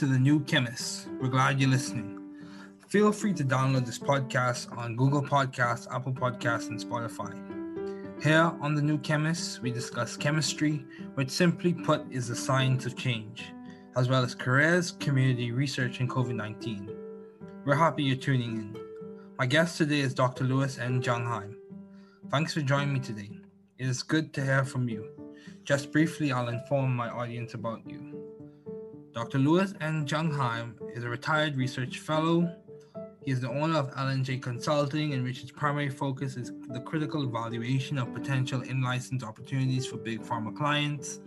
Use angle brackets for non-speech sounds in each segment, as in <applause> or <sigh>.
To the New Chemist. We're glad you're listening. Feel free to download this podcast on Google Podcasts, Apple Podcasts, and Spotify. Here on The New Chemist, we discuss chemistry, which simply put is the science of change, as well as careers, community research, and COVID 19. We're happy you're tuning in. My guest today is Dr. Louis N. Jungheim. Thanks for joining me today. It is good to hear from you. Just briefly, I'll inform my audience about you. Dr. Louis N. Jungheim is a retired research fellow he is the owner of L&J Consulting, in which its primary focus is the critical evaluation of potential in-license opportunities for big pharma clients.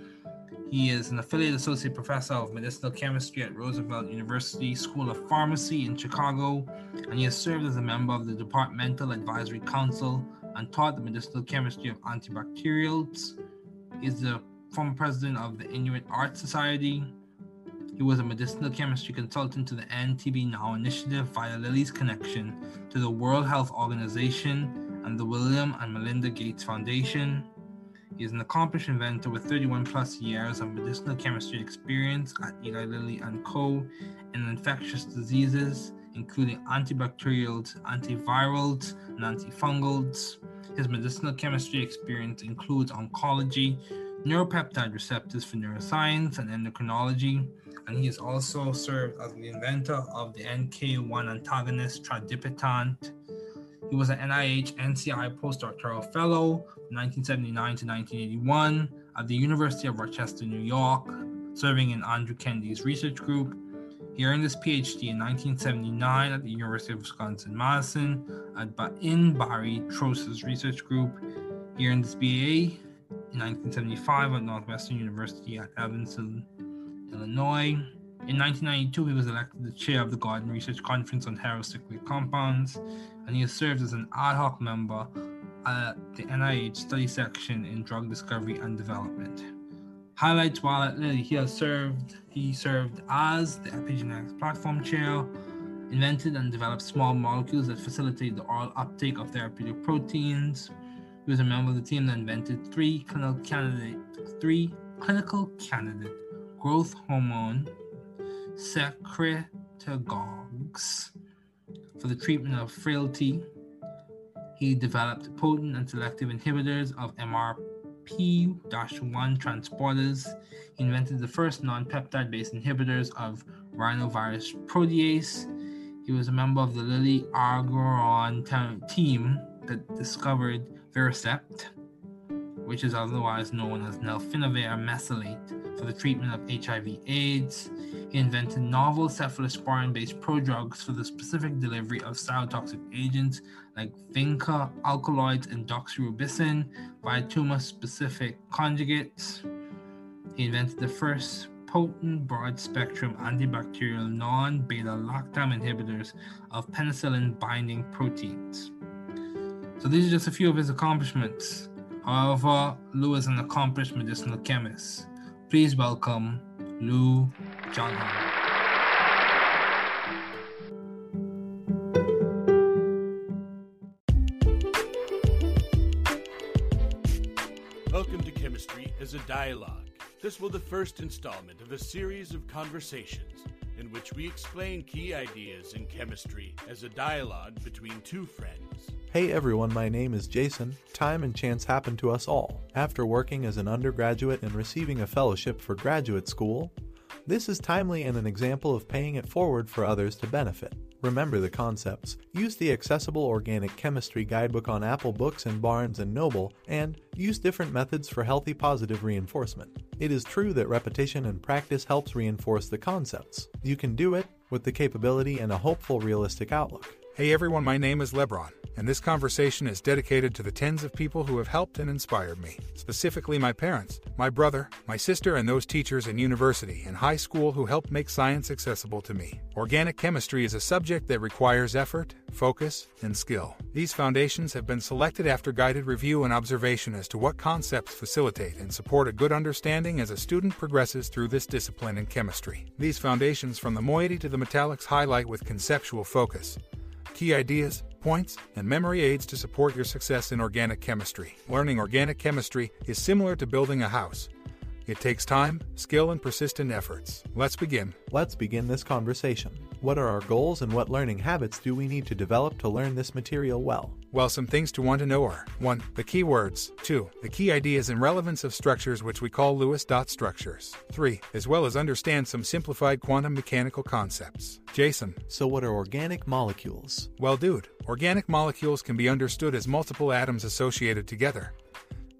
He is an affiliate associate professor of medicinal chemistry at Roosevelt University School of Pharmacy in Chicago, and he has served as a member of the Departmental Advisory Council and taught the medicinal chemistry of antibacterials. He is the former president of the Inuit Art Society, he was a medicinal chemistry consultant to the NTB Now initiative via Lilly's connection to the World Health Organization and the William and Melinda Gates Foundation. He is an accomplished inventor with 31 plus years of medicinal chemistry experience at Eli Lilly and Co. in infectious diseases, including antibacterials, antivirals, and antifungals. His medicinal chemistry experience includes oncology, neuropeptide receptors for neuroscience and endocrinology, and he has also served as the inventor of the NK1 antagonist tradipitant. He was an NIH NCI postdoctoral fellow from 1979 to 1981 at the University of Rochester, New York, serving in Andrew Kende's research group. He earned his PhD in 1979 at the University of Wisconsin Madison at ba- in Barry Trost's research group. He earned his BA in 1975 at Northwestern University at Evanston, Illinois. In 1992, he was elected the chair of the Gordon Research Conference on Heterocyclic Compounds, and he has served as an ad hoc member at the NIH study section in drug discovery and development. Highlights while at Lilly, he has served he served as the epigenetics platform chair, invented and developed small molecules that facilitate the oral uptake of therapeutic proteins. He was a member of the team that invented three clinical candidate three clinical candidate growth hormone secretagogues for the treatment of frailty. He developed potent and selective inhibitors of MRP-1 transporters. He invented the first non-peptide based inhibitors of rhinovirus protease. He was a member of the Lilly Agouron team that discovered Viracept, which is otherwise known as nelfinavir mesylate for the treatment of HIV/AIDS. He invented novel cephalosporin-based prodrugs for the specific delivery of cytotoxic agents like vinca alkaloids and doxorubicin via tumor-specific conjugates. He invented the first potent broad-spectrum antibacterial non-beta lactam inhibitors of penicillin-binding proteins. So these are just a few of his accomplishments. However, Lou is an accomplished medicinal chemist. Please welcome Lou John. Welcome to Chemistry as a Dialogue. This will be the first installment of a series of conversations in which we explain key ideas in chemistry as a dialogue between two friends. Hey everyone, my name is Jason. Time and chance happen to us all. After working as an undergraduate and receiving a fellowship for graduate school, this is timely and an example of paying it forward for others to benefit. Remember the concepts. Use the accessible organic chemistry guidebook on Apple Books and Barnes Noble, and use different methods for healthy positive reinforcement. It is true that repetition and practice helps reinforce the concepts. You can do it with the capability and a hopeful realistic outlook. Hey everyone, my name is Lebron. and this conversation is dedicated to the tens of people who have helped and inspired me, specifically my parents, my brother, my sister, and those teachers in university and high school who helped make science accessible to me. Organic chemistry is a subject that requires effort, focus, and skill. These foundations have been selected after guided review and observation as to what concepts facilitate and support a good understanding as a student progresses through this discipline in chemistry. These foundations from the moiety to the metallics highlight with conceptual focus key ideas, points, and memory aids to support your success in organic chemistry. Learning organic chemistry is similar to building a house. It takes time, skill, and persistent efforts. Let's begin. Let's begin this conversation. What are our goals and what learning habits do we need to develop to learn this material well? Well, some things to want to know are 1. The key words. 2. The key ideas and relevance of structures which we call Lewis dot structures. 3. As well as understand some simplified quantum mechanical concepts. Jason. So, what are organic molecules? Well, dude, organic molecules can be understood as multiple atoms associated together,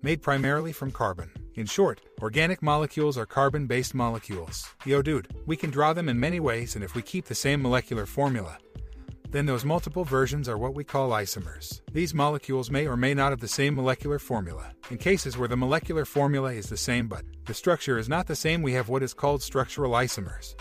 made primarily from carbon. In short, organic molecules are carbon based molecules. Yo, dude, we can draw them in many ways, and if we keep the same molecular formula, then those multiple versions are what we call isomers. These molecules may or may not have the same molecular formula. In cases where the molecular formula is the same but the structure is not the same, we have what is called structural isomers.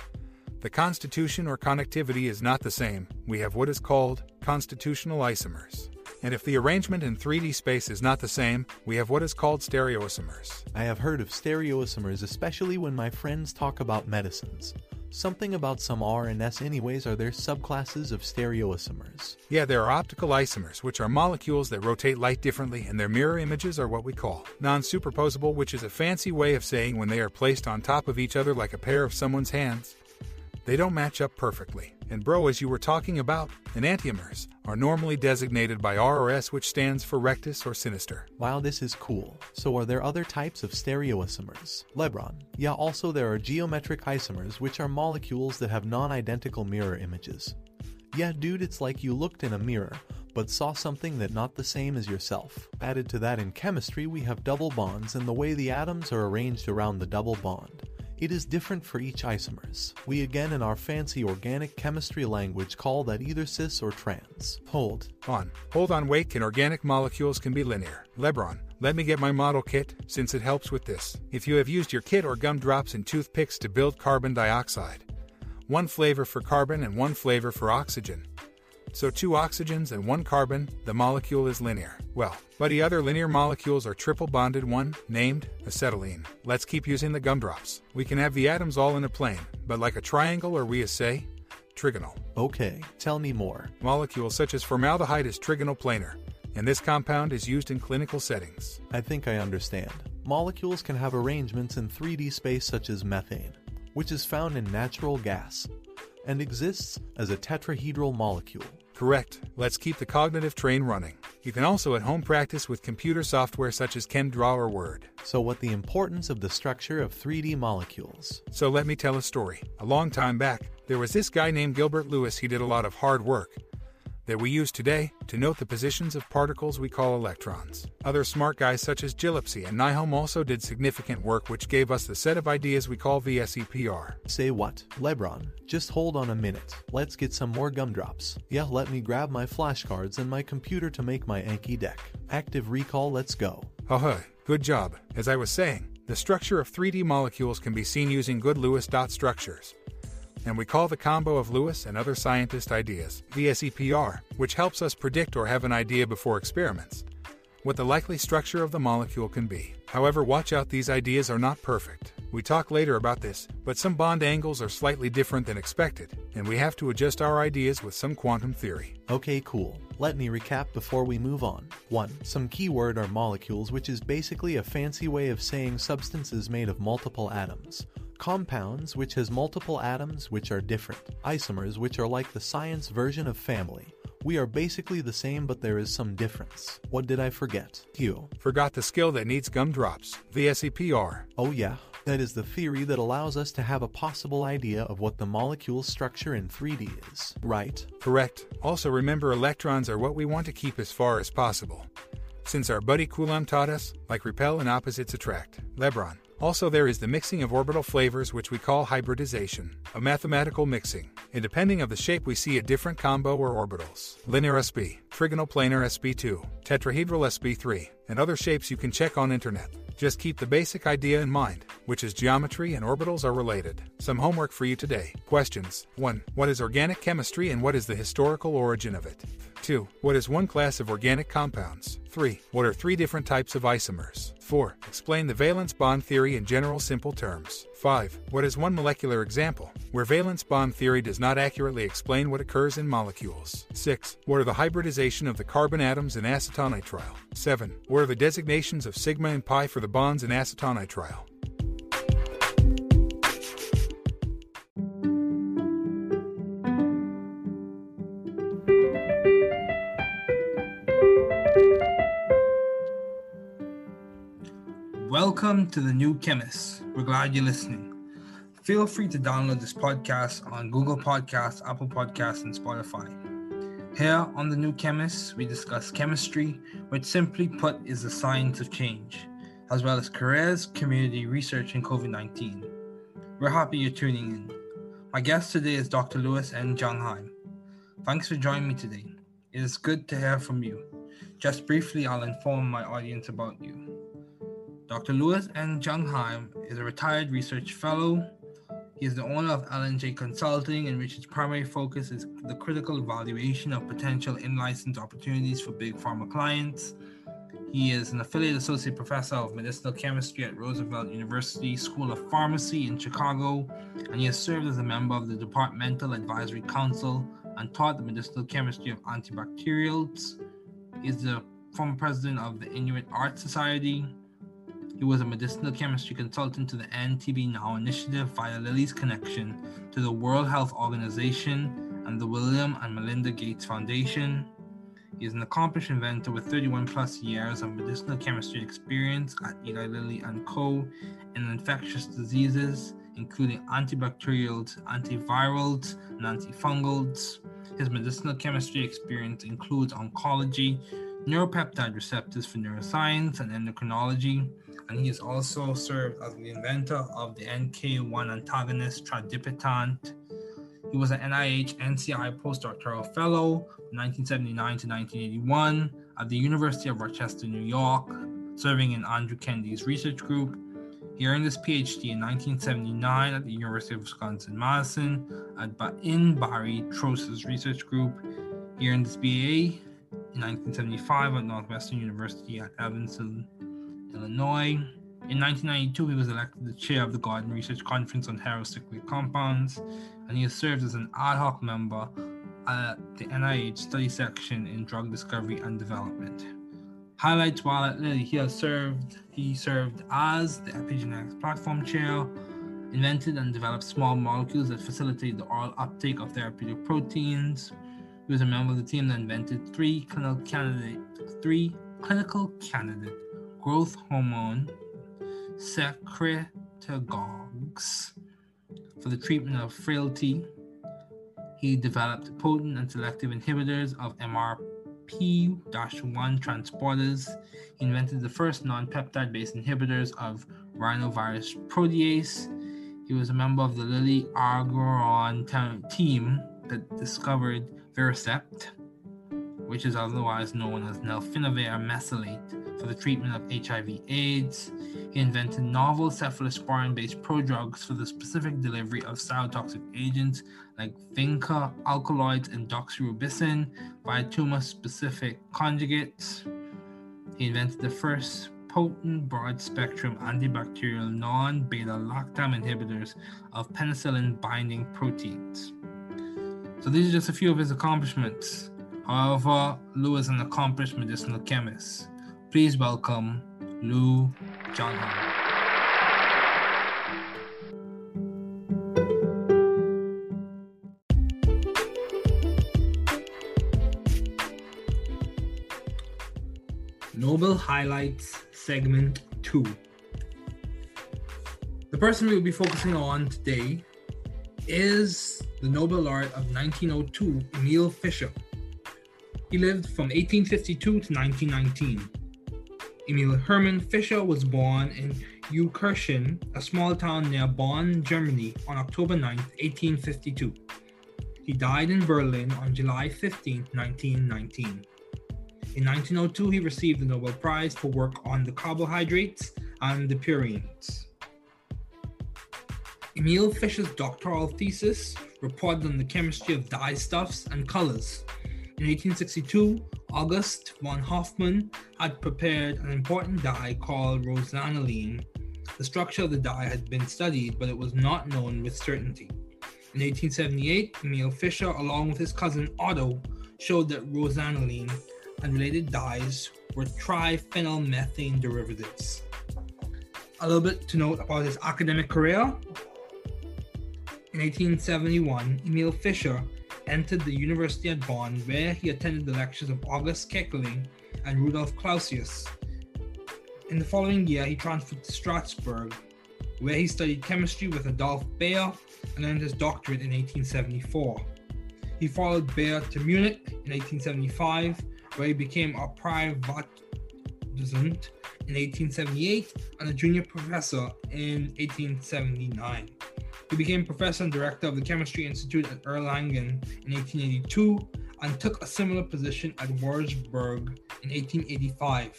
The constitution or connectivity is not the same, we have what is called constitutional isomers. And if the arrangement in 3D space is not the same, we have what is called stereoisomers. I have heard of stereoisomers, especially when my friends talk about medicines. Something about some R and S, anyways, are there subclasses of stereoisomers? Yeah, there are optical isomers, which are molecules that rotate light differently, and their mirror images are what we call non superposable, which is a fancy way of saying when they are placed on top of each other like a pair of someone's hands. They don't match up perfectly. And bro, as you were talking about, enantiomers are normally designated by R or S, which stands for rectus or sinister. Wow, this is cool. So, are there other types of stereoisomers? Lebron. Yeah, also there are geometric isomers, which are molecules that have non identical mirror images. Yeah, dude, it's like you looked in a mirror, but saw something that not the same as yourself. Added to that in chemistry, we have double bonds and the way the atoms are arranged around the double bond. It is different for each isomers. We again in our fancy organic chemistry language call that either cis or trans. Hold. On. Hold on, wait, can organic molecules can be linear. Lebron, let me get my model kit, since it helps with this. If you have used your kit or gumdrops and toothpicks to build carbon dioxide, one flavor for carbon and one flavor for oxygen. So two oxygens and one carbon, the molecule is linear. Well, buddy, other linear molecules are triple bonded one, named acetylene. Let's keep using the gumdrops. We can have the atoms all in a plane, but like a triangle or we say, trigonal. Okay, tell me more. Molecules such as formaldehyde is trigonal planar, and this compound is used in clinical settings. I think I understand. Molecules can have arrangements in 3D space such as methane, which is found in natural gas and exists as a tetrahedral molecule. Correct. Let's keep the cognitive train running. You can also at home practice with computer software such as ChemDraw or Word. So, what the importance of the structure of 3D molecules? So, let me tell a story. A long time back, there was this guy named Gilbert Lewis. He did a lot of hard work that we use today to note the positions of particles we call electrons. Other smart guys such as Gillespie and Nyholm also did significant work which gave us the set of ideas we call VSEPR. Say what? Lebron, just hold on a minute. Let's get some more gumdrops. Yeah, let me grab my flashcards and my computer to make my Anki deck. Active recall, let's go. Oh, good job. As I was saying, the structure of 3D molecules can be seen using good Lewis dot structures and we call the combo of Lewis and other scientist ideas VSEPR, which helps us predict or have an idea before experiments what the likely structure of the molecule can be. However, watch out, these ideas are not perfect. We talk later about this, but some bond angles are slightly different than expected, and we have to adjust our ideas with some quantum theory. Okay, cool. Let me recap before we move on. 1. Some keyword are molecules, which is basically a fancy way of saying substances made of multiple atoms compounds, which has multiple atoms which are different, isomers, which are like the science version of family. We are basically the same, but there is some difference. What did I forget? You Forgot the skill that needs gumdrops. The VSEPR. Oh, yeah. That is the theory that allows us to have a possible idea of what the molecule structure in 3D is, right? Correct. Also, remember electrons are what we want to keep as far as possible. Since our buddy Coulomb taught us, like repel and opposites attract. Lebron, Also, there is the mixing of orbital flavors, which we call hybridization, a mathematical mixing. And depending of the shape, we see a different combo or orbitals. Linear sp, trigonal planar sp2, tetrahedral sp3, and other shapes you can check on internet. Just keep the basic idea in mind, which is geometry and orbitals are related. Some homework for you today. Questions 1. What is organic chemistry and what is the historical origin of it? 2. What is one class of organic compounds? 3. What are three different types of isomers? 4. Explain the valence bond theory in general simple terms. 5. What is one molecular example where valence bond theory does not accurately explain what occurs in molecules? 6. What are the hybridization of the carbon atoms in acetonitrile? 7. What are the designations of sigma and pi for the bonds in acetonitrile? Welcome to the New Chemist. We're glad you're listening. Feel free to download this podcast on Google Podcasts, Apple Podcasts, and Spotify. Here on the New Chemist, we discuss chemistry, which simply put is the science of change, as well as careers, community research, and COVID 19. We're happy you're tuning in. My guest today is Dr. Louis N. Jungheim. Thanks for joining me today. It is good to hear from you. Just briefly, I'll inform my audience about you. Dr. Louis N. Jungheim is a retired research fellow. He is the owner of L&J Consulting, in which his primary focus is the critical evaluation of potential in-license opportunities for big pharma clients. He is an affiliate associate professor of medicinal chemistry at Roosevelt University School of Pharmacy in Chicago, and he has served as a member of the Departmental Advisory Council and taught the medicinal chemistry of antibacterials. He is the former president of the Inuit Art Society, he was a medicinal chemistry consultant to the NTB Now initiative via Lilly's connection to the World Health Organization and the William and Melinda Gates Foundation. He is an accomplished inventor with 31 plus years of medicinal chemistry experience at Eli Lilly and Co. in infectious diseases, including antibacterials, antivirals, and antifungals. His medicinal chemistry experience includes oncology, neuropeptide receptors for neuroscience and endocrinology, and he has also served as the inventor of the NK1 antagonist tradipitant. He was an NIH NCI postdoctoral fellow 1979 to 1981 at the University of Rochester, New York, serving in Andrew Kende's research group. He earned his PhD in 1979 at the University of Wisconsin Madison in Barry Trost's research group. He earned his BA in 1975 at Northwestern University at Evanston, Illinois. In 1992, he was elected the chair of the Gordon Research Conference on Heterocyclic Compounds, and he has served as an ad hoc member at the NIH study section in drug discovery and development. Highlights while at Lilly, he has served he served as the epigenetics platform chair, invented and developed small molecules that facilitate the oral uptake of therapeutic proteins. He was a member of the team that invented three clinical candidate three clinical candidate growth hormone secretagogues for the treatment of frailty. He developed potent and selective inhibitors of MRP-1 transporters. He invented the first non-peptide-based inhibitors of rhinovirus protease. He was a member of the Lilly Agouron team that discovered Viracept, which is otherwise known as nelfinavir mesylate for the treatment of HIV/AIDS. He invented novel cephalosporin-based prodrugs for the specific delivery of cytotoxic agents like vinca alkaloids and doxorubicin via tumor-specific conjugates. He invented the first potent broad-spectrum antibacterial non-beta lactam inhibitors of penicillin-binding proteins. So these are just a few of his accomplishments. However, Lou is an accomplished medicinal chemist. Please welcome Lou John. Nobel Highlights Segment 2. The person we will be focusing on today is the Nobel laureate of 1902, Emil Fischer. He lived from 1852 to 1919. Emil Hermann Fischer was born in Euskirchen, a small town near Bonn, Germany, on October 9, 1852. He died in Berlin on July 15, 1919. In 1902, he received the Nobel Prize for work on the carbohydrates and the purines. Emil Fischer's doctoral thesis reported on the chemistry of dyestuffs and colors. In 1862, August von Hofmann had prepared an important dye called rosaniline. The structure of the dye had been studied, but it was not known with certainty. In 1878, Emil Fischer, along with his cousin Otto, showed that rosaniline and related dyes were triphenylmethane derivatives. A little bit to note about his academic career. In 1871, Emil Fischer entered the University at Bonn, where he attended the lectures of August Keckerling and Rudolf Clausius. In the following year, he transferred to Strasbourg, where he studied chemistry with Adolf Baeyer and earned his doctorate in 1874. He followed Baeyer to Munich in 1875, where he became a Privatdozent in 1878 and a junior professor in 1879. He became professor and director of the Chemistry Institute at Erlangen in 1882 and took a similar position at Wurzburg in 1885.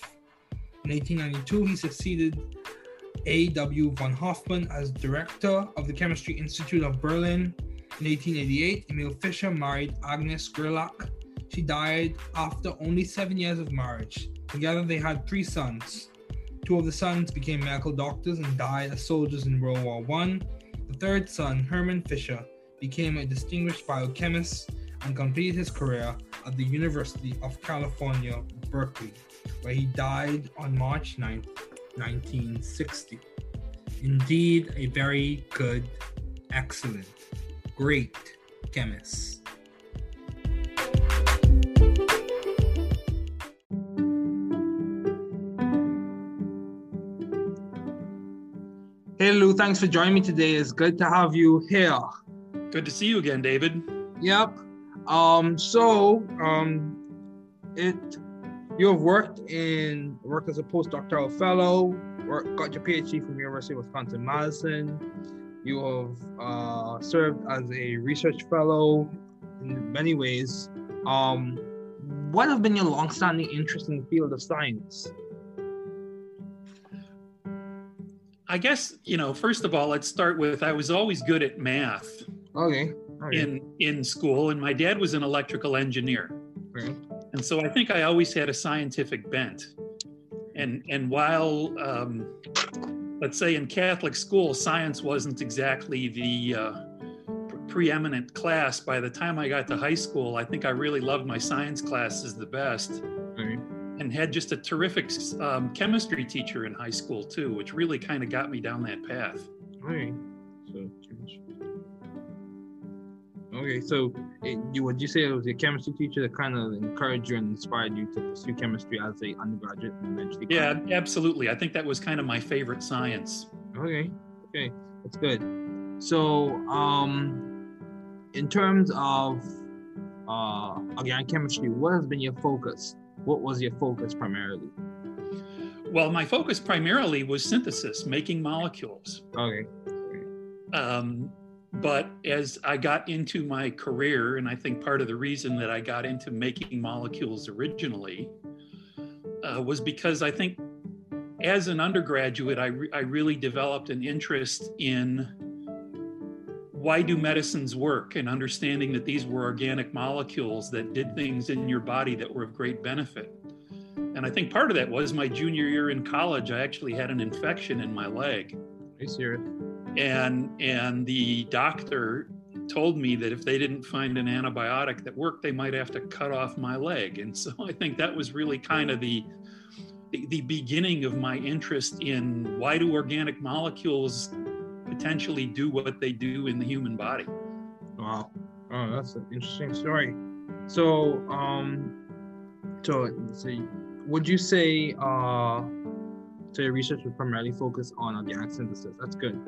In 1892, he succeeded A.W. von Hofmann as director of the Chemistry Institute of Berlin. In 1888, Emil Fischer married Agnes Gerlach. She died after only seven years of marriage. Together, they had three sons. Two of the sons became medical doctors and died as soldiers in World War I. The third son, Herman Fischer, became a distinguished biochemist and completed his career at the University of California, Berkeley, where he died on March 9, 1960. Indeed, a very good, excellent, great chemist. Hey Lou, thanks for joining me today. It's good to have you here. Good to see you again, David. Yep. Um, so um it you have worked in worked as a postdoctoral fellow, work, got your PhD from University of Wisconsin Madison. You have uh, served as a research fellow in many ways. Um, what have been your long-standing interest in the field of science? I guess, you know, first of all, let's start with I was always good at math Okay. okay. in in school and my dad was an electrical engineer. Okay. And so I think I always had a scientific bent. And and while um, let's say in Catholic school science wasn't exactly the uh, preeminent class by the time I got to high school, I think I really loved my science classes the best. And had just a terrific um, chemistry teacher in high school too, which really kind of got me down that path. Okay. So Okay, so it, you would you say it was your chemistry teacher that kind of encouraged you and inspired you to pursue chemistry as a undergraduate and eventually? Yeah, absolutely. I think that was kind of my favorite science. Okay, okay, that's good. So, um, in terms of uh, organic chemistry, what has been your focus? What was your focus primarily? Well, my focus primarily was synthesis, making molecules. Okay. Um, but as I got into my career, and I think part of the reason that I got into making molecules originally uh, was because I think as an undergraduate, I, re- I really developed an interest in why do medicines work and understanding that these were organic molecules that did things in your body that were of great benefit. And I think part of that was my junior year in college, I actually had an infection in my leg. Are you serious? and and the doctor told me that if they didn't find an antibiotic that worked they might have to cut off my leg and so i think that was really kind of the the, the beginning of my interest in why do organic molecules potentially do what they do in the human body Wow. Oh, that's an interesting story. So, um, so, so would you say, uh, so your research was primarily focused on organic synthesis? That's good.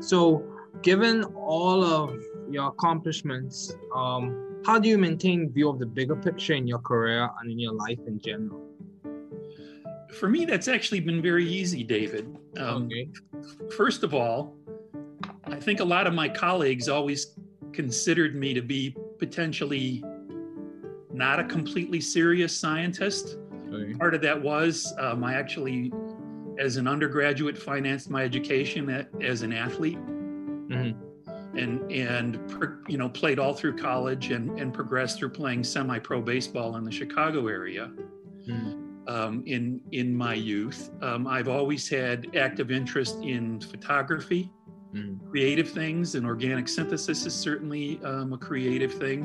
So, given all of your accomplishments, um, how do you maintain view of the bigger picture in your career and in your life in general? For me, that's actually been very easy, David. Um, okay. First of all, I think a lot of my colleagues always considered me to be potentially not a completely serious scientist. Okay. Part of that was um, I actually, as an undergraduate, financed my education at, as an athlete. Mhm. And and you know played all through college and and progressed through playing semi-pro baseball in the Chicago area Mhm. um, in in my youth. Um, I've always had active interest in photography, Mhm. creative things, and organic synthesis is certainly um, a creative thing.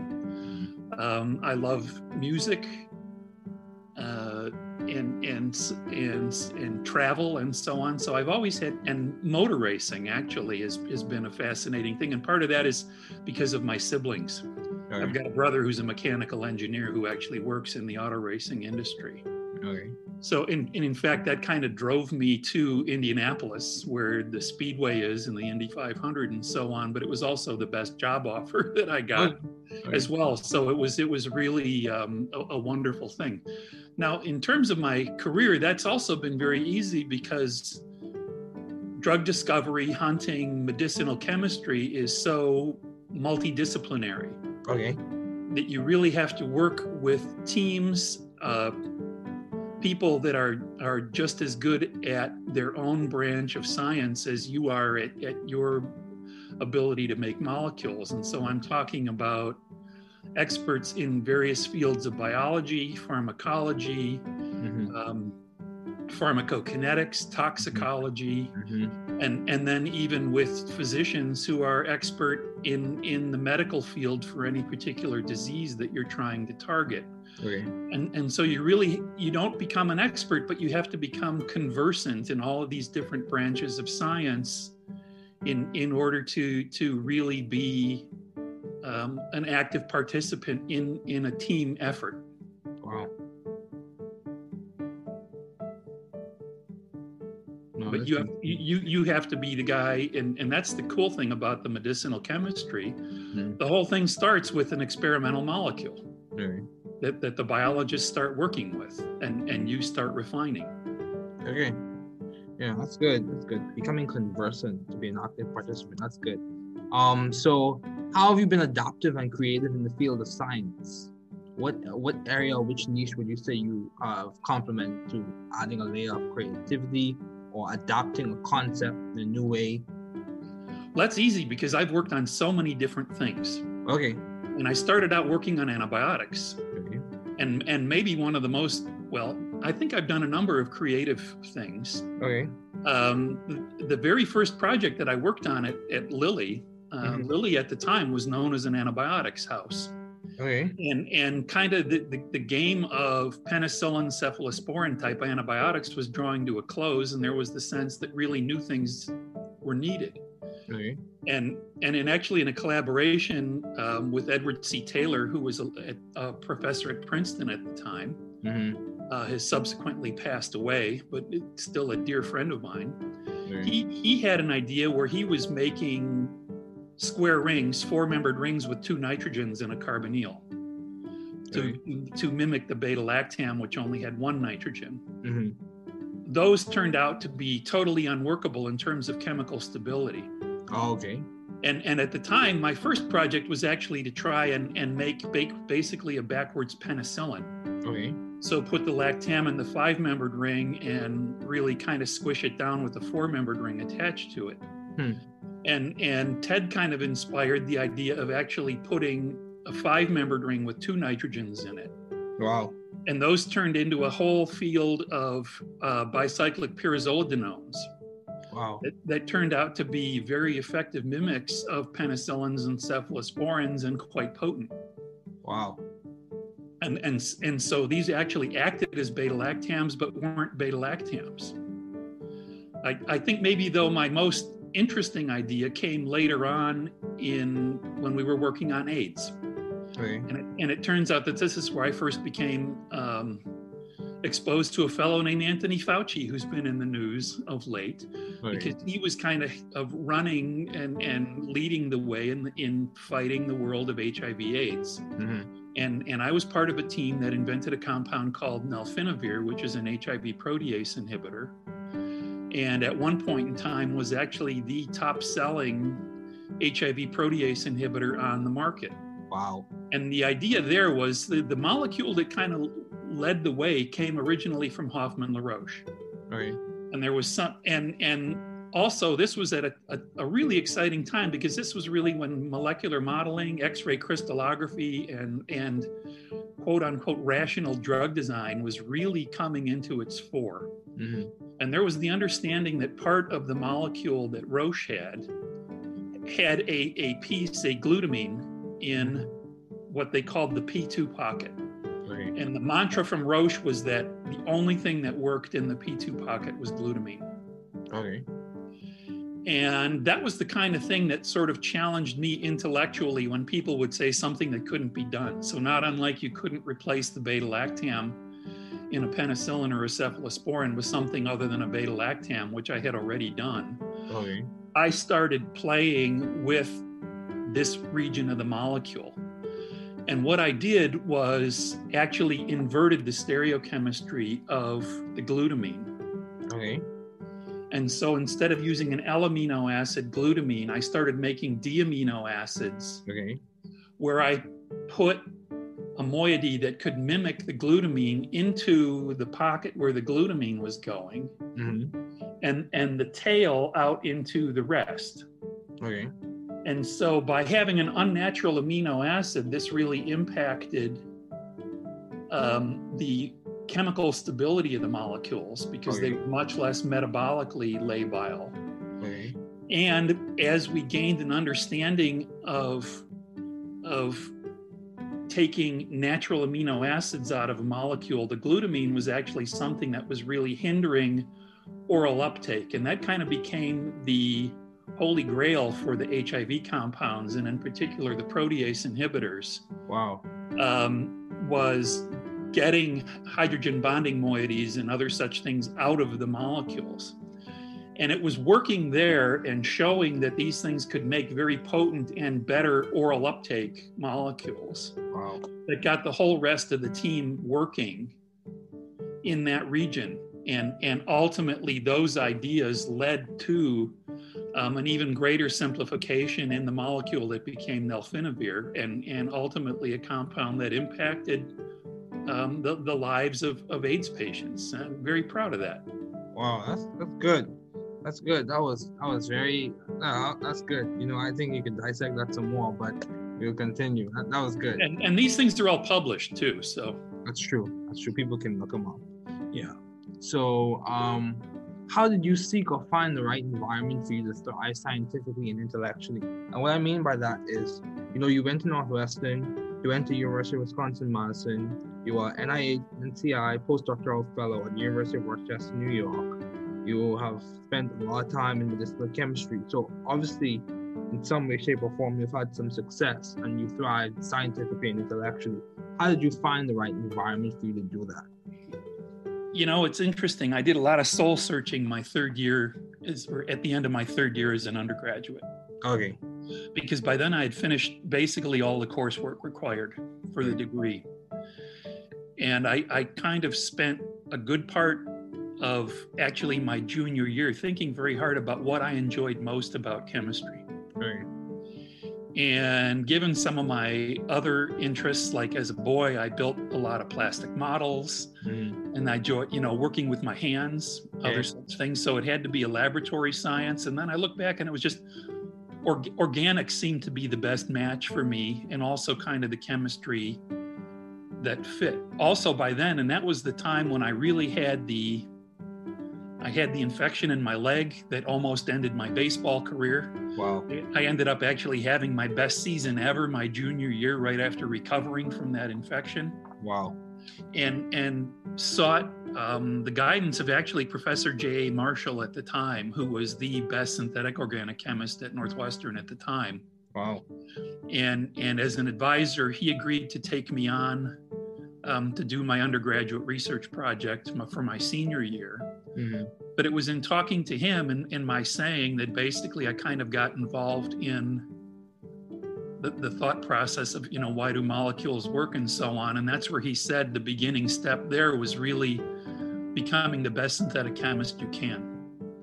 Um, I love music, uh, and and and and travel and so on. So I've always had and motor racing actually has has been a fascinating thing, and part of that is because of my siblings. I've got a brother who's a mechanical engineer who actually works in the auto racing industry. Okay. So, in, and in fact, that kind of drove me to Indianapolis, where the Speedway is and the Indy 500 and so on. But it was also the best job offer <laughs> that I got Okay. as well. So it was it was really um, a, a wonderful thing. Now, in terms of my career, that's also been very easy because drug discovery, hunting, medicinal chemistry is so multidisciplinary Okay. that you really have to work with teams, uh, people that are are just as good at their own branch of science as you are at, at your ability to make molecules. And so I'm talking about experts in various fields of biology, pharmacology, Mhm. um, pharmacokinetics, toxicology, Mhm. and and then even with physicians who are expert in in the medical field for any particular disease that you're trying to target Okay. and and so you really you don't become an expert but you have to become conversant in all of these different branches of science in in order to to really be um, an active participant in in a team effort Wow. But you have you you have to be the guy and and that's the cool thing about the medicinal chemistry Mhm. the whole thing starts with an experimental molecule Okay. that, that the biologists start working with and and you start refining Okay. Yeah, that's good. That's good. Becoming conversant to be an active participant. That's good. Um, so how have you been adaptive and creative in the field of science? What what area, which niche would you say you uh, complement to adding a layer of creativity or adopting a concept in a new way? well, that's easy because i've worked on so many different things Okay. and i started out working on antibiotics Okay. and and maybe one of the most well i think i've done a number of creative things Okay. um, the, very first project that i worked on at, at lilly uh, Mhm. lilly at the time was known as an antibiotics house Okay. and and kind of the, the, the game of penicillin cephalosporin type antibiotics was drawing to a close and there was the sense that really new things were needed Okay. and and in actually in a collaboration um, with edward c taylor who was a, a professor at princeton at the time Mm-hmm. uh, has subsequently passed away but still a dear friend of mine Okay. he he had an idea where he was making square rings, four membered rings with two nitrogens and a carbonyl to, to mimic the beta lactam, which only had one nitrogen. Mm-hmm. Those turned out to be totally unworkable in terms of chemical stability. Oh, okay. And, and at the time, my first project was actually to try and, and make bake, basically a backwards penicillin. Okay. So put the lactam in the five membered ring and really kind of squish it down with the four membered ring attached to it. Hmm. And and Ted kind of inspired the idea of actually putting a five membered ring with two nitrogens in it. Wow. And those turned into a whole field of uh, bicyclic pyrazolidinones Wow. that, that turned out to be very effective mimics of penicillins and cephalosporins and quite potent. Wow. and and and so these actually acted as beta lactams but weren't beta lactams I, I think maybe though my most interesting idea came later on in when we were working on aids Okay. and it, and it turns out that this is where i first became um, exposed to a fellow named Anthony Fauci, who's been in the news of late, Right. because he was kind of, of running and, and leading the way in, in fighting the world of HIV/AIDS. Mhm. And, and I was part of a team that invented a compound called nelfinavir, which is an HIV protease inhibitor. And at one point in time was actually the top selling HIV protease inhibitor on the market. Wow. And the idea there was the, the molecule that kind of led the way came originally from Hoffmann-La Roche. Right. And there was some, and, and also this was at a, a, a really exciting time because this was really when molecular modeling, X-ray crystallography, and, and quote unquote rational drug design was really coming into its fore. Mhm. And there was the understanding that part of the molecule that Roche had had a, a piece, a glutamine, in what they called the P2 pocket. Okay. And the mantra from Roche was that the only thing that worked in the P2 pocket was glutamine. Okay. And that was the kind of thing that sort of challenged me intellectually when people would say something that couldn't be done. So, not unlike you couldn't replace the beta lactam in a penicillin or a cephalosporin with something other than a beta lactam, which I had already done. Okay. I started playing with this region of the molecule. And what I did was actually inverted the stereochemistry of the glutamine. Okay. And so instead of using an L amino acid glutamine, I started making D amino acids Okay. where I put a moiety that could mimic the glutamine into the pocket where the glutamine was going hmm and, and the tail out into the rest. Okay. And so by having an unnatural amino acid, this really impacted um, the chemical stability of the molecules because they Okay. were much less metabolically labile. Okay. And as we gained an understanding of, of taking natural amino acids out of a molecule, the glutamine was actually something that was really hindering oral uptake. And that kind of became the holy grail for the HIV compounds, and in particular the protease inhibitors, Wow. um, was getting hydrogen bonding moieties and other such things out of the molecules. And it was working there and showing that these things could make very potent and better oral uptake molecules Wow. that got the whole rest of the team working in that region. And, and ultimately, those ideas led to um, an even greater simplification in the molecule that became nelfinavir, and, and ultimately a compound that impacted um, the, the lives of, of AIDS patients. I'm very proud of that. Wow. That's that's good. That's good. That was that was very. Uh, that's good. You know, I think you can dissect that some more, but we'll continue. That, that was good. And, and these things are all published too. So That's true. That's true. People can look them up. Yeah. So, um, how did you seek or find the right environment for you to thrive scientifically and intellectually? And what I mean by that is, you know, you went to Northwestern, you went to University of Wisconsin Madison, you are NIH NCI postdoctoral fellow at the University of Rochester, New York. You have spent a lot of time in medicinal chemistry. So obviously, in some way, shape, or form, you've had some success and you thrived scientifically and intellectually. How did you find the right environment for you to do that? you know, it's interesting. I did a lot of soul searching my third year, is, or at the end of my third year as an undergraduate, Okay. because by then I had finished basically all the coursework required for the degree. And I, I kind of spent a good part of actually my junior year thinking very hard about what I enjoyed most about chemistry. Right. And given some of my other interests, like as a boy, I built a lot of plastic models Mm. and I enjoy, you know, working with my hands, Yeah. other such things. So it had to be a laboratory science. And then I look back and it was just org- organic seemed to be the best match for me, and also kind of the chemistry that fit. Also by then, and that was the time when I really had the I had the infection in my leg that almost ended my baseball career. Wow. I ended up actually having my best season ever my junior year right after recovering from that infection Wow. and and sought um, the guidance of actually Professor J. A. Marshall at the time, who was the best synthetic organic chemist at Northwestern at the time. Wow. And and as an advisor, he agreed to take me on um, to do my undergraduate research project for my senior year. Mm-hmm. But it was in talking to him and in my saying that basically I kind of got involved in the, the thought process of, you know, why do molecules work and so on. And that's where he said the beginning step there was really becoming the best synthetic chemist you can.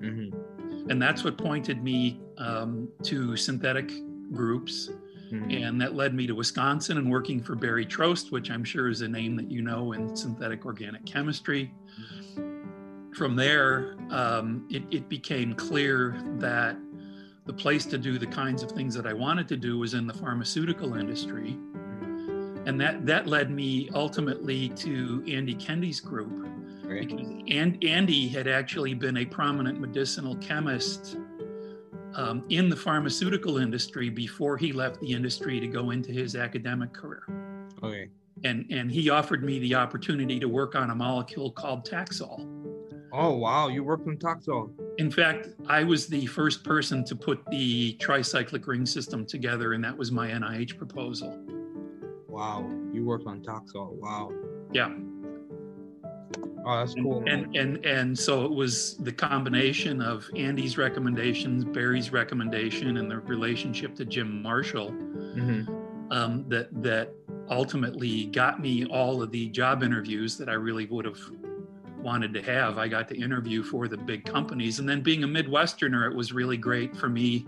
Mm-hmm. And that's what pointed me um, to synthetic groups Mm-hmm. And that led me to Wisconsin and working for Barry Trost, which I'm sure is a name that you know in synthetic organic chemistry. From there, um, it, it became clear that the place to do the kinds of things that I wanted to do was in the pharmaceutical industry. And that, that led me ultimately to Andy Kende's group. Right. Because and, Andy had actually been a prominent medicinal chemist um, in the pharmaceutical industry before he left the industry to go into his academic career. Okay. And and he offered me the opportunity to work on a molecule called Taxol. Oh wow, you worked on Taxol. In fact, I was the first person to put the tricyclic ring system together, and that was my NIH proposal. Wow, you worked on Taxol. Wow. Yeah. Oh, that's cool. And, and and so it was the combination of Andy's recommendations, Barry's recommendation, and the relationship to Jim Marshall mm-hmm. um, that that ultimately got me all of the job interviews that I really would have wanted to have. I got to interview for the big companies, and then being a Midwesterner, it was really great for me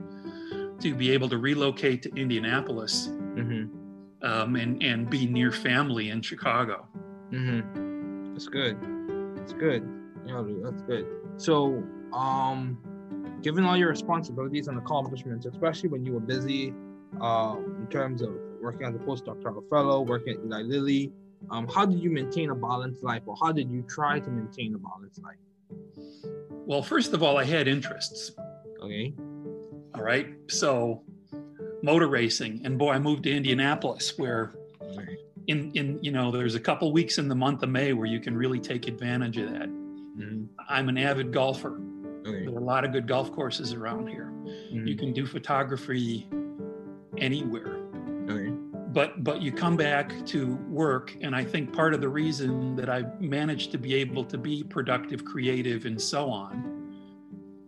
to be able to relocate to Indianapolis mm-hmm. um, and and be near family in Chicago. Mm-hmm. That's good. That's good. Yeah, that's good. So, um, given all your responsibilities and accomplishments, especially when you were busy, uh, in terms of working as a postdoctoral fellow, working at Eli Lilly, um, how did you maintain a balanced life, or how did you try to maintain a balanced life? Well, first of all, I had interests. Okay. All right. So, motor racing, and boy, I moved to Indianapolis, where in in you know there's a couple weeks in the month of May where you can really take advantage of that. Mm-hmm. I'm an avid golfer. Okay. There are a lot of good golf courses around here. Mm-hmm. You can do photography anywhere. Okay. But but you come back to work, and I think part of the reason that I managed to be able to be productive, creative, and so on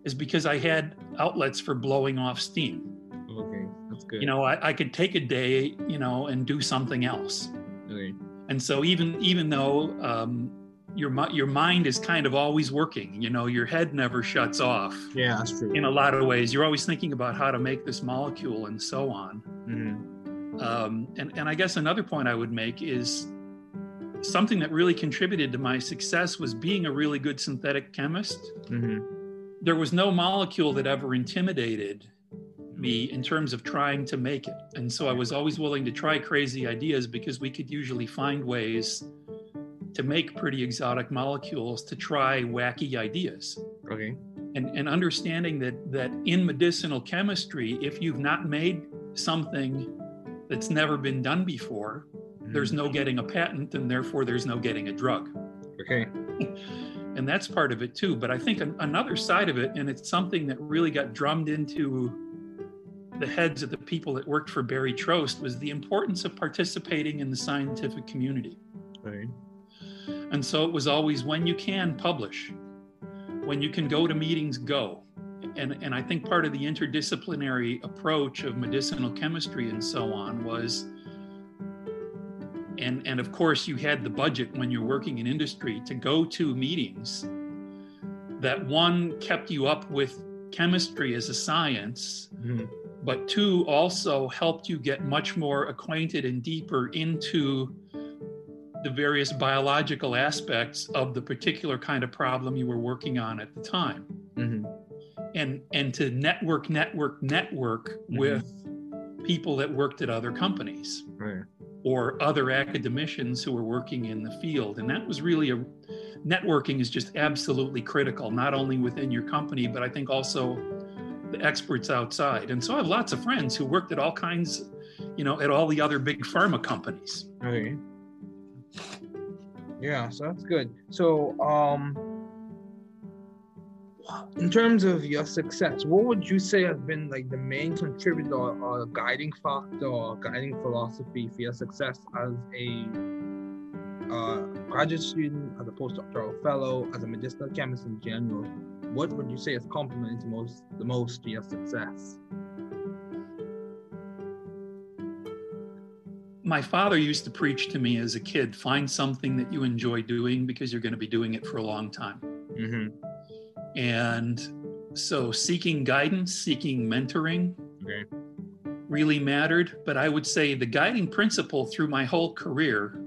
is because I had outlets for blowing off steam. Okay, that's good. You know, I, I could take a day, you know, and do something else. And so even even though um, your your mind is kind of always working, you know, your head never shuts off. Yeah, that's true. In a lot of ways, you're always thinking about how to make this molecule and so on. Mm-hmm. Um, and and I guess another point I would make is something that really contributed to my success was being a really good synthetic chemist. Mm-hmm. There was no molecule that ever intimidated me in terms of trying to make it. And so I was always willing to try crazy ideas because we could usually find ways to make pretty exotic molecules to try wacky ideas. Okay. And, and understanding that that in medicinal chemistry, if you've not made something that's never been done before, mm-hmm. there's no getting a patent and therefore there's no getting a drug. Okay. <laughs> and that's part of it too. But I think an, another side of it, and it's something that really got drummed into the heads of the people that worked for Barry Trost was the importance of participating in the scientific community. Right. And so it was always when you can publish, when you can go to meetings, go. And, and I think part of the interdisciplinary approach of medicinal chemistry and so on was, and, and of course, you had the budget when you're working in industry to go to meetings that one kept you up with chemistry as a science, mm-hmm but two also helped you get much more acquainted and deeper into the various biological aspects of the particular kind of problem you were working on at the time mm-hmm. and and to network network network mm-hmm. with people that worked at other companies right. or other academicians who were working in the field and that was really a networking is just absolutely critical not only within your company but i think also the experts outside. And so I have lots of friends who worked at all kinds, you know, at all the other big pharma companies. Okay. Yeah, so that's good. So, um, in terms of your success, what would you say has been like the main contributor or guiding factor or guiding philosophy for your success as a a graduate student, as a postdoctoral fellow, as a medicinal chemist in general, what would you say is complements most the most to your success? My father used to preach to me as a kid find something that you enjoy doing because you're going to be doing it for a long time. Mm-hmm. And so seeking guidance, seeking mentoring Okay. really mattered. But I would say the guiding principle through my whole career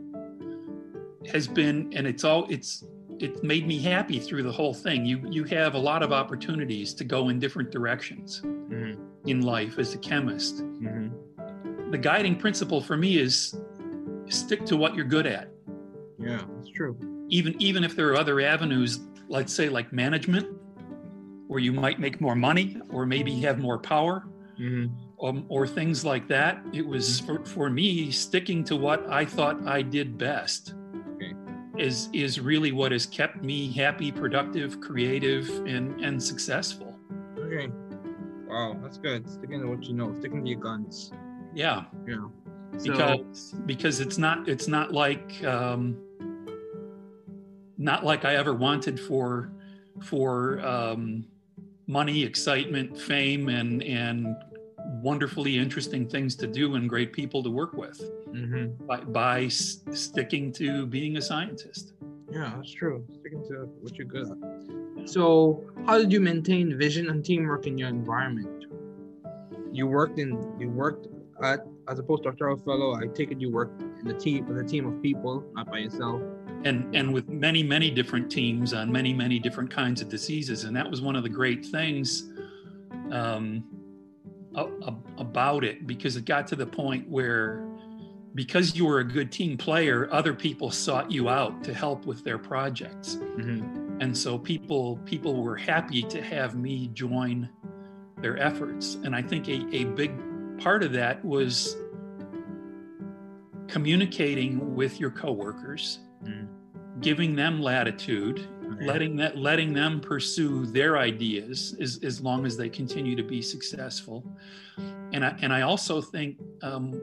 has been, and it's all, it's, it made me happy through the whole thing. You, you have a lot of opportunities to go in different directions Mm-hmm. in life as a chemist. Mm-hmm. The guiding principle for me is stick to what you're good at. Yeah, that's true. even even if there are other avenues let's say like management where you might make more money or maybe have more power Mm-hmm. um, or things like that it was for, for me sticking to what i thought i did best. Is is really what has kept me happy productive creative and and successful Okay. Wow, that's good. Sticking to what you know, sticking to your guns. yeah Yeah. because because it's not it's not like um, not like I ever wanted for for um, money, excitement, fame, and and wonderfully interesting things to do and great people to work with mm-hmm. by, by s- sticking to being a scientist. Yeah, that's true. Sticking to what you're good at. So, how did you maintain vision and teamwork in your environment? You worked in you worked at as a postdoctoral fellow. I take it you worked in the team with a team of people, not by yourself. and and with many many different teams on many many different kinds of diseases and that was one of the great things um, a- a- about it because it got to the point where because you were a good team player other people sought you out to help with their projects Mm-hmm. and so people people were happy to have me join their efforts and i think a, a big part of that was communicating with your coworkers Mm. giving them latitude letting that letting them pursue their ideas as, as long as they continue to be successful and i and i also think um,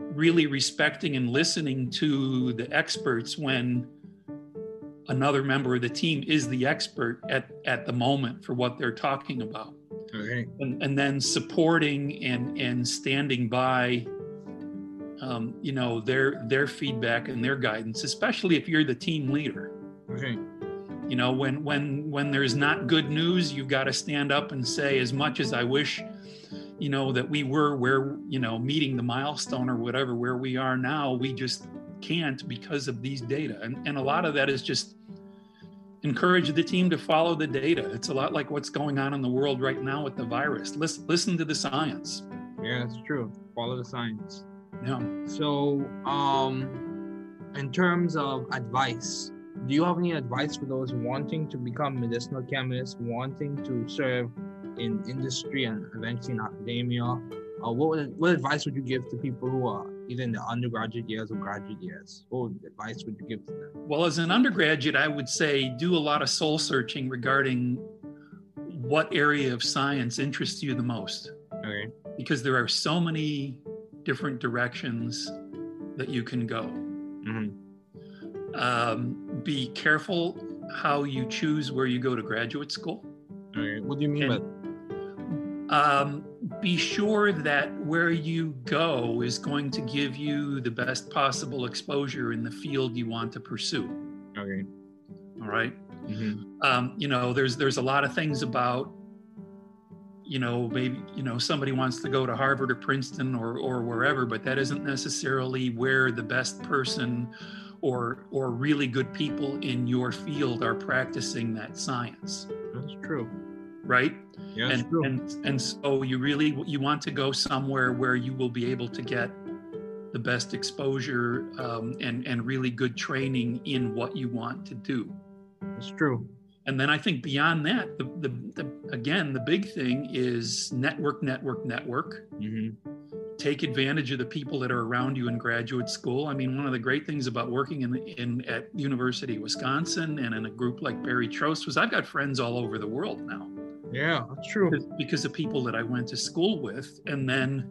really respecting and listening to the experts when another member of the team is the expert at at the moment for what they're talking about Okay. and, and then supporting and and standing by um, you know their their feedback and their guidance especially if you're the team leader Okay. You know when when when there's not good news you've got to stand up and say as much as i wish you know that we were where you know meeting the milestone or whatever where we are now we just can't because of these data. And, and a lot of that is just encourage the team to follow the data. It's a lot like what's going on in the world right now with the virus. Listen listen to the science. Yeah, it's true. Follow the science. yeah. So, um, in terms of advice, do you have any advice for those wanting to become medicinal chemists, wanting to serve in industry and eventually in academia? Uh, what would, what advice would you give to people who are either in the undergraduate years or graduate years? What advice would you give to them? Well, as an undergraduate, I would say do a lot of soul searching regarding what area of science interests you the most, Okay. because there are so many different directions that you can go. Mm-hmm. Um, be careful how you choose where you go to graduate school. What do you mean by Um, be sure that where you go is going to give you the best possible exposure in the field you want to pursue. Okay. All right. Mm-hmm. um, you know there's there's a lot of things about you know maybe you know somebody wants to go to harvard or princeton or or wherever but that isn't necessarily where the best person or or really good people in your field are practicing that science That's true. right Yeah, and, true. and and so you really you want to go somewhere where you will be able to get the best exposure um, and and really good training in what you want to do That's true. and then I think beyond that, the, the, the again, the big thing is network, network, network. Mm-hmm. Take advantage of the people that are around you in graduate school. I mean, one of the great things about working in, in at University of Wisconsin and in a group like Barry Trost was I've got friends all over the world now Yeah, that's true. because, because of people that I went to school with. And then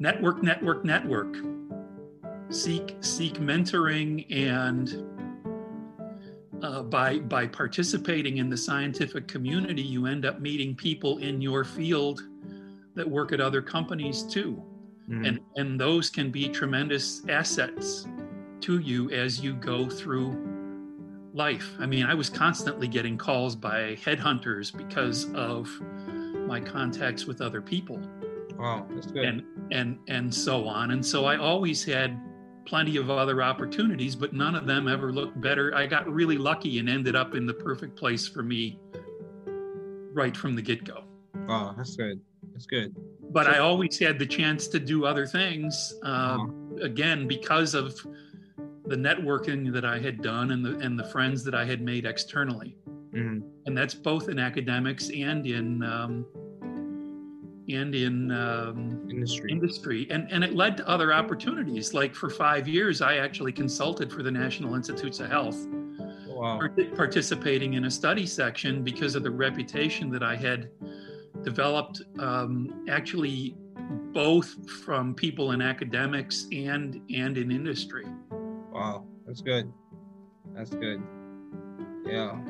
network, network, network. seek seek mentoring and uh, by by participating in the scientific community, you end up meeting people in your field that work at other companies too, Mhm. and and those can be tremendous assets to you as you go through life. I mean, I was constantly getting calls by headhunters because of my contacts with other people wow, that's good. and and and so on and so i always had plenty of other opportunities but none of them ever looked better i got really lucky and ended up in the perfect place for me right from the get-go wow, that's good. That's good. But i always had the chance to do other things uh, Uh-huh. again because of the networking that i had done and the and the friends that i had made externally Mhm. and that's both in academics and in um, and in um, Industry. industry and, and it led to other opportunities like for five years i actually consulted for the national institutes of health Wow. part- participating in a study section because of the reputation that i had developed um, actually both from people in academics and and in industry Wow, that's good. That's good. Yeah.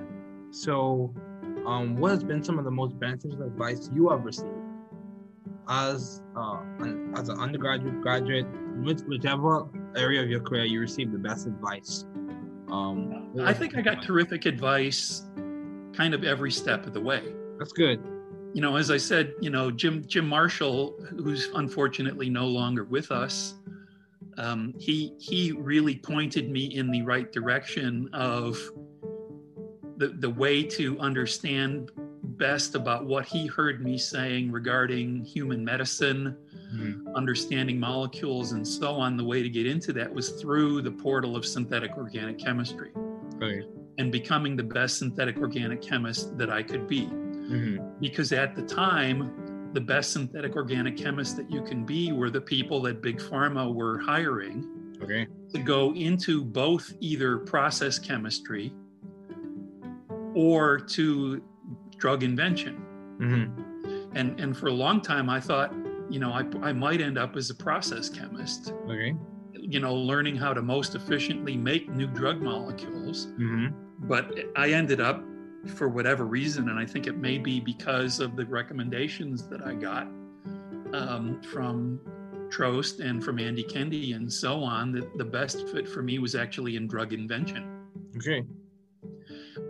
So, um, what has been some of the most beneficial advice you have received as uh, an, as an undergraduate, graduate, which, whichever area of your career you received the best advice? Um, i think i got terrific advice kind of every step of the way That's good. You know, as I said, you know, Jim Jim Marshall, who's unfortunately no longer with us, um, he he really pointed me in the right direction of the the way to understand best about what he heard me saying regarding human medicine, Mhm. understanding molecules, and so on. The way to get into that was through the portal of synthetic organic chemistry Okay. and becoming the best synthetic organic chemist that I could be hmm because at the time the best synthetic organic chemists that you can be were the people that big pharma were hiring Okay. to go into both either process chemistry or to drug invention. Hmm and and for a long time i thought you know i, I might end up as a process chemist Okay. you know learning how to most efficiently make new drug molecules. Hmm but I ended up for whatever reason, and I think it may be because of the recommendations that I got um, from Trost and from Andy Kende and so on, that the best fit for me was actually in drug invention. Okay.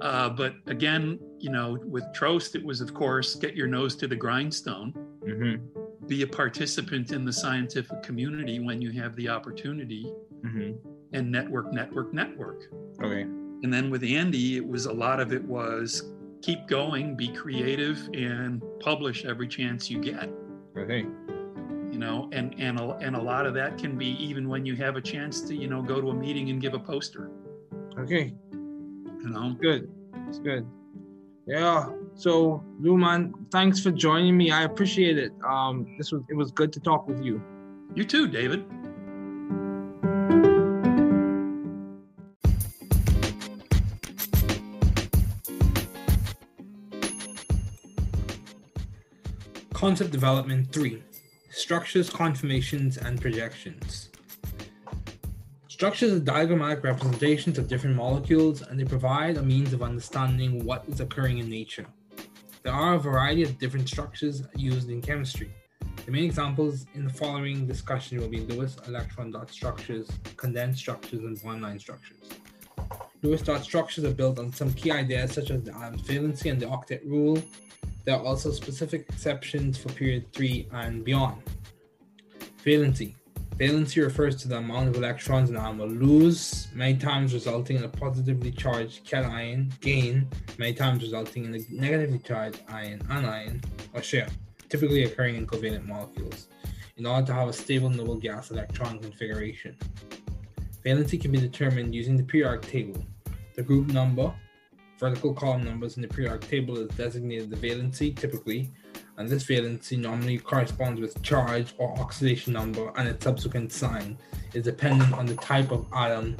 Uh, but again, you know, with Trost, it was, of course, get your nose to the grindstone, hmm be a participant in the scientific community when you have the opportunity, hmm and network, network, network. Okay. And then with Andy, it was a lot of it was keep going, be creative, and publish every chance you get. Okay. You know, and and a, and a lot of that can be even when you have a chance to you know go to a meeting and give a poster. Okay. You know, good. It's good. Yeah. So, Luman, thanks for joining me. I appreciate it. Um, this was it was good to talk with you. you too, David. Concept Development 3 Structures, Conformations, and Projections. Structures are diagrammatic representations of different molecules and they provide a means of understanding what is occurring in nature. There are a variety of different structures used in chemistry. The main examples in the following discussion will be Lewis electron dot structures, condensed structures, and bond line structures. Lewis dot structures are built on some key ideas such as the valency and the octet rule, there are also specific exceptions for period 3 and beyond. Valency. Valency refers to the amount of electrons an atom will lose, many times resulting in a positively charged cation gain, many times resulting in a negatively charged ion anion or share, typically occurring in covalent molecules, in order to have a stable noble gas electron configuration. Valency can be determined using the periodic table. The group number, vertical column numbers in the periodic table is designated the valency typically, and this valency normally corresponds with charge or oxidation number, and its subsequent sign is dependent on the type of atom,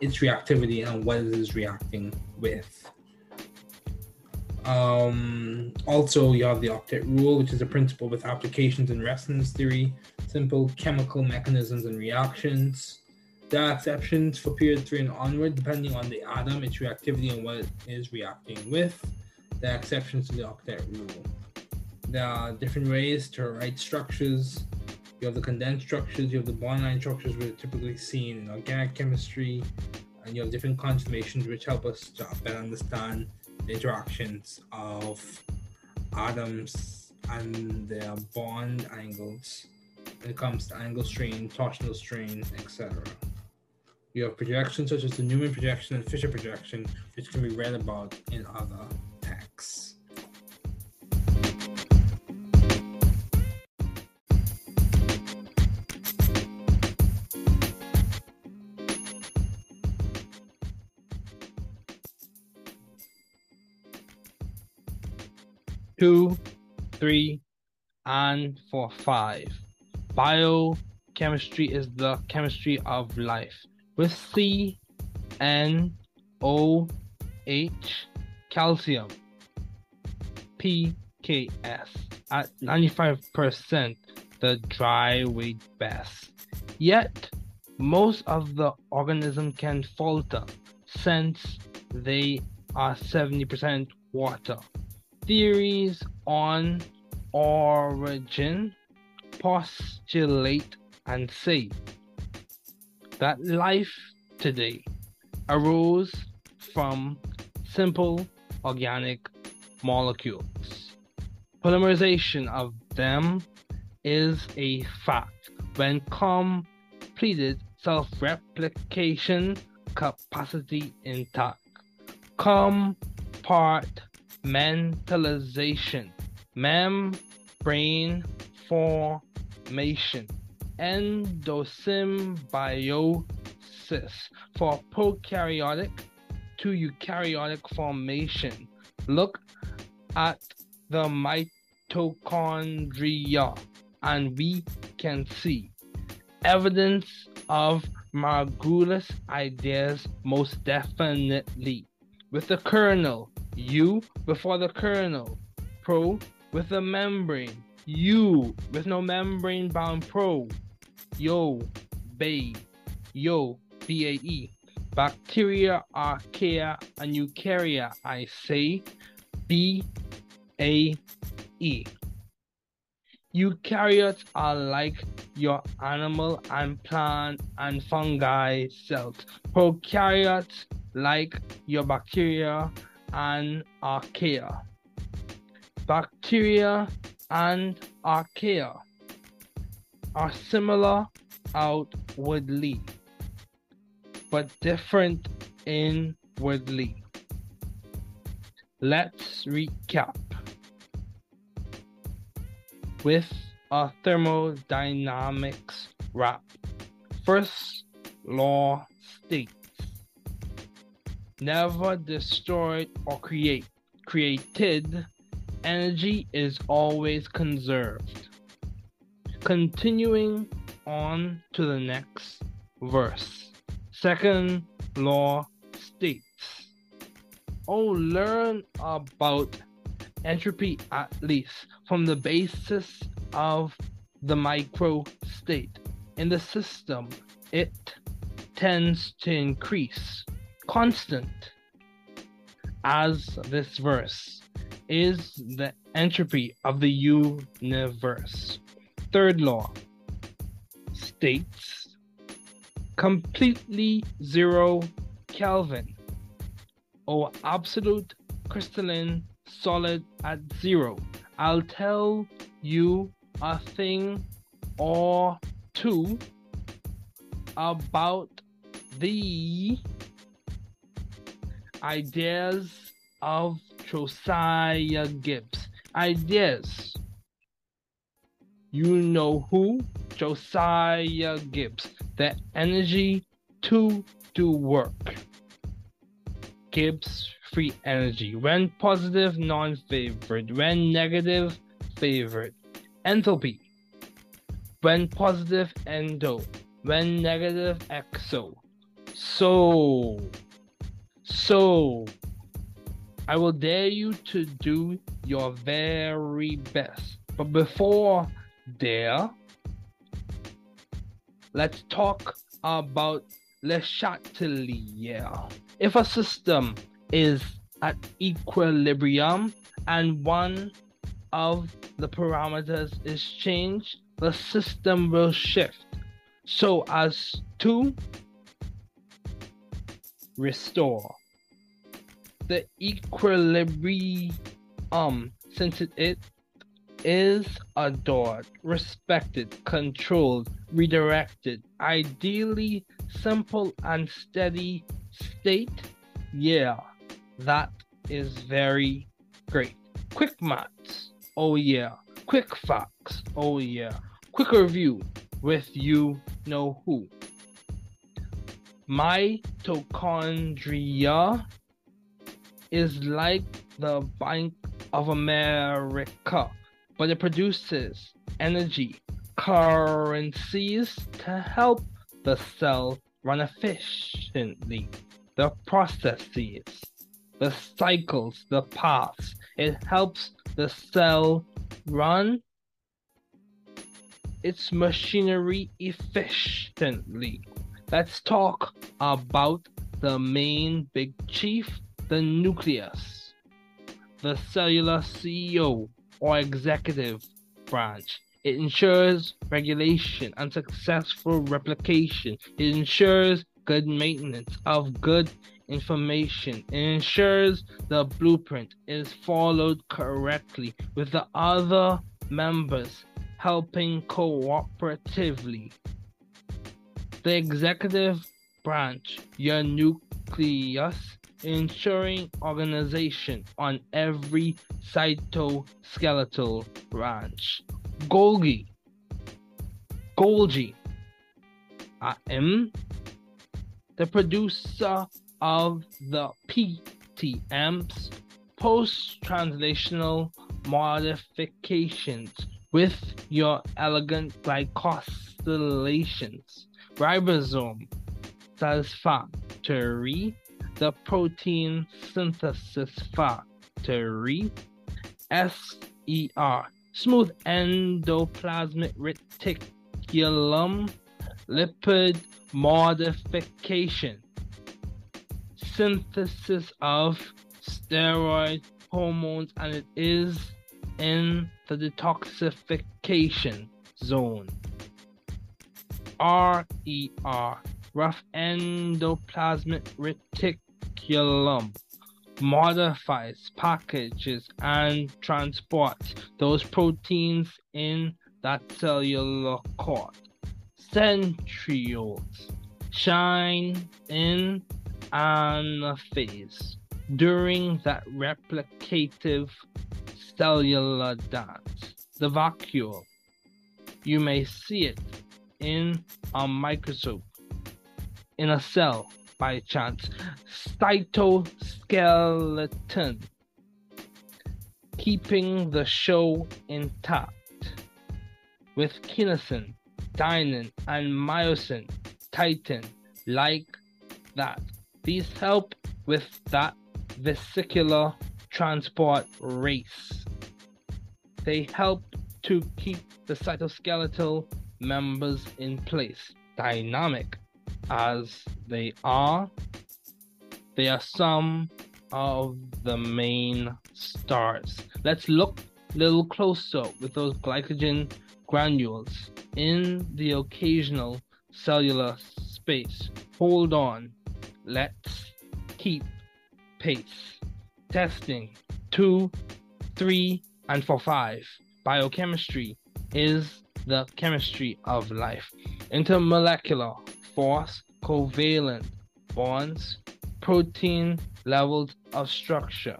its reactivity, and what it is reacting with. Um, also, you have the octet rule, which is a principle with applications in resonance theory, simple chemical mechanisms and reactions. There are exceptions for period three and onward, depending on the atom, its reactivity, and what it is reacting with. There are exceptions to the octet rule. There are different ways to write structures. You have the condensed structures, you have the bond line structures, which are typically seen in organic chemistry, and you have different conformations which help us to better understand the interactions of atoms and their bond angles when it comes to angle strain, torsional strain, etc. You have projections such as the Newman projection and Fischer projection, which can be read about in other texts. two, three, and for five. Biochemistry is the chemistry of life. With C, N, O, H, calcium, P, K, S. At 95% the dry weight best. Yet, most of the organism can falter since they are 70% water. Theories on origin postulate and say that life today arose from simple organic molecules. Polymerization of them is a fact when completed self replication capacity intact. Compart mentalization, membrane formation, endosymbiosis for prokaryotic to eukaryotic formation. Look at the mitochondria and we can see evidence of Margulis ideas most definitely. With the kernel, U before the kernel, pro with a membrane, U with no membrane bound pro, yo, bay, yo, BAE. Bacteria, archaea, and eukarya, I say, B A E. Eukaryotes are like your animal and plant and fungi cells. Prokaryotes like your bacteria and archaea. Bacteria and archaea are similar outwardly, but different inwardly. Let's recap with a thermodynamics wrap. First law states never destroyed or create. Created energy is always conserved. Continuing on to the next verse. Second law states Oh, learn about entropy at least from the basis of the micro state. In the system, it tends to increase constant as this verse is the entropy of the universe. Third law states completely zero Kelvin or absolute crystalline solid at zero. I'll tell you a thing or two about the ideas of Josiah Gibbs. Ideas. You know who? Josiah Gibbs. The energy to do work. Gibbs free energy. When positive, non favored. When negative, favored. Enthalpy. When positive, endo. When negative, exo. So, so, I will dare you to do your very best. But before dare, let's talk about Le Chatelier. If a system is at equilibrium and one of the parameters is changed, the system will shift so as to restore the equilibrium since it is adored, respected, controlled, redirected, ideally simple and steady state. Yeah, that is very great. Quick maths, oh yeah. Quick facts, oh yeah. Quick review with you know who. My mitochondria is like the Bank of America, but it produces energy, currencies to help the cell run efficiently. The processes, the cycles, the paths, it helps the cell run its machinery efficiently. Let's talk about the main big chief, the nucleus, the cellular CEO or executive branch. It ensures regulation and successful replication. It ensures good maintenance of good information. It ensures the blueprint is followed correctly with the other members helping cooperatively. The executive branch, your nucleus, ensuring organization on every cytoskeletal branch. Golgi, Golgi, I am the producer of the PTMs, post translational modifications with your elegant glycosylations. Ribosome satisfactory, the protein synthesis factory, SER, smooth endoplasmic reticulum, lipid modification, synthesis of steroid hormones, and it is in the detoxification zone. RER, rough endoplasmic reticulum, modifies, packages, and transports those proteins in that cellular cord. Centrioles shine in anaphase during that replicative cellular dance. The vacuole. You may see it in a microscope, in a cell by chance. Cytoskeleton. Keeping the show intact. With kinesin, dynein, and myosin, titin, like that. These help with that vesicular transport race. They help to keep the cytoskeletal members in place, dynamic as they are. They are some of the main stars. Let's look a little closer with those glycogen granules in the occasional cellular space. Hold on. Let's keep pace. Testing. Two, three, and four, five. Biochemistry is the chemistry of life. Intermolecular force, covalent bonds, protein levels of structure.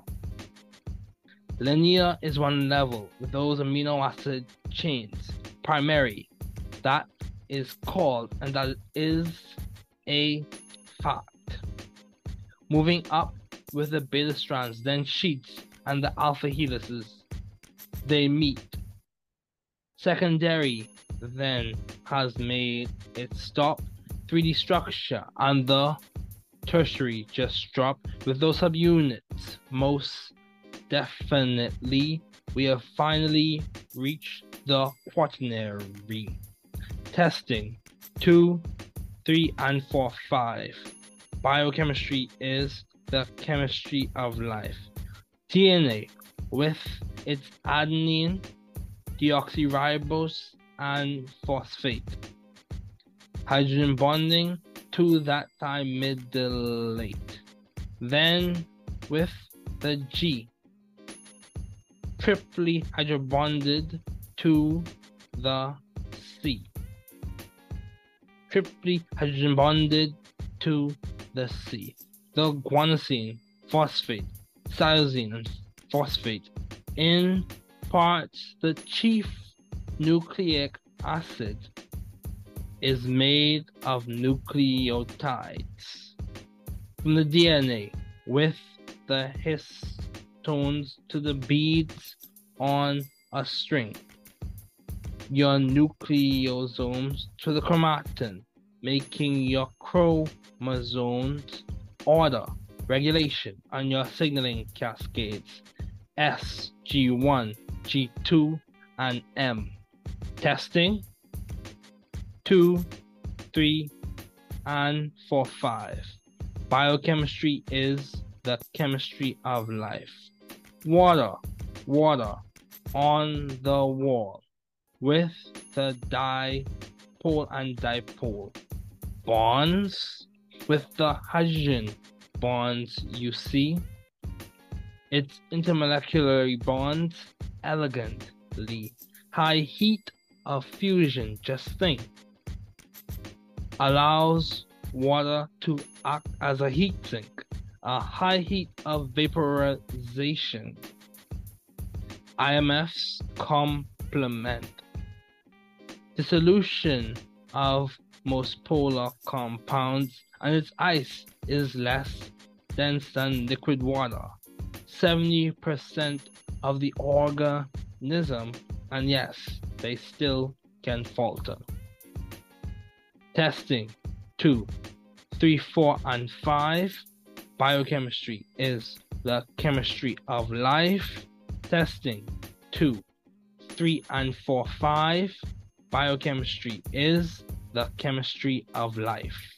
Linear is one level with those amino acid chains. Primary, that is called and that is a fact. Moving up with the beta strands, then sheets and the alpha helices. They meet. Secondary then has made its stop 3D structure and the tertiary just dropped with those subunits. Most definitely, we have finally reached the quaternary. Testing two, 3 and 4, 5. Biochemistry is the chemistry of life. DNA, with its adenine, deoxyribose, and phosphate. Hydrogen bonding to that thymidylate. Then with the G, triply hydrobonded to the C. Triply hydrogen bonded to the C. The guanosine, phosphate, cytosine, and phosphate in parts the chief nucleic acid is made of nucleotides from the DNA with the histones to the beads on a string. Your nucleosomes to the chromatin, making your chromosomes order, regulation, and your signaling cascades S, G1, G2, and M. Testing 2, 3, and 4, 5. Biochemistry is the chemistry of life. Water, water on the wall with the dipole and dipole. Bonds with the hydrogen bonds you see. Its intermolecular bonds elegantly. High heat of fusion, just think, allows water to act as a heat sink. A high heat of vaporization. IMFs complement. The solution of most polar compounds and its ice is less dense than liquid water. 70% of the organism, and yes, they still can falter. Testing two, three, four, and 5. Biochemistry is the chemistry of life. Testing 2, 3, and 4, 5. Biochemistry is the chemistry of life.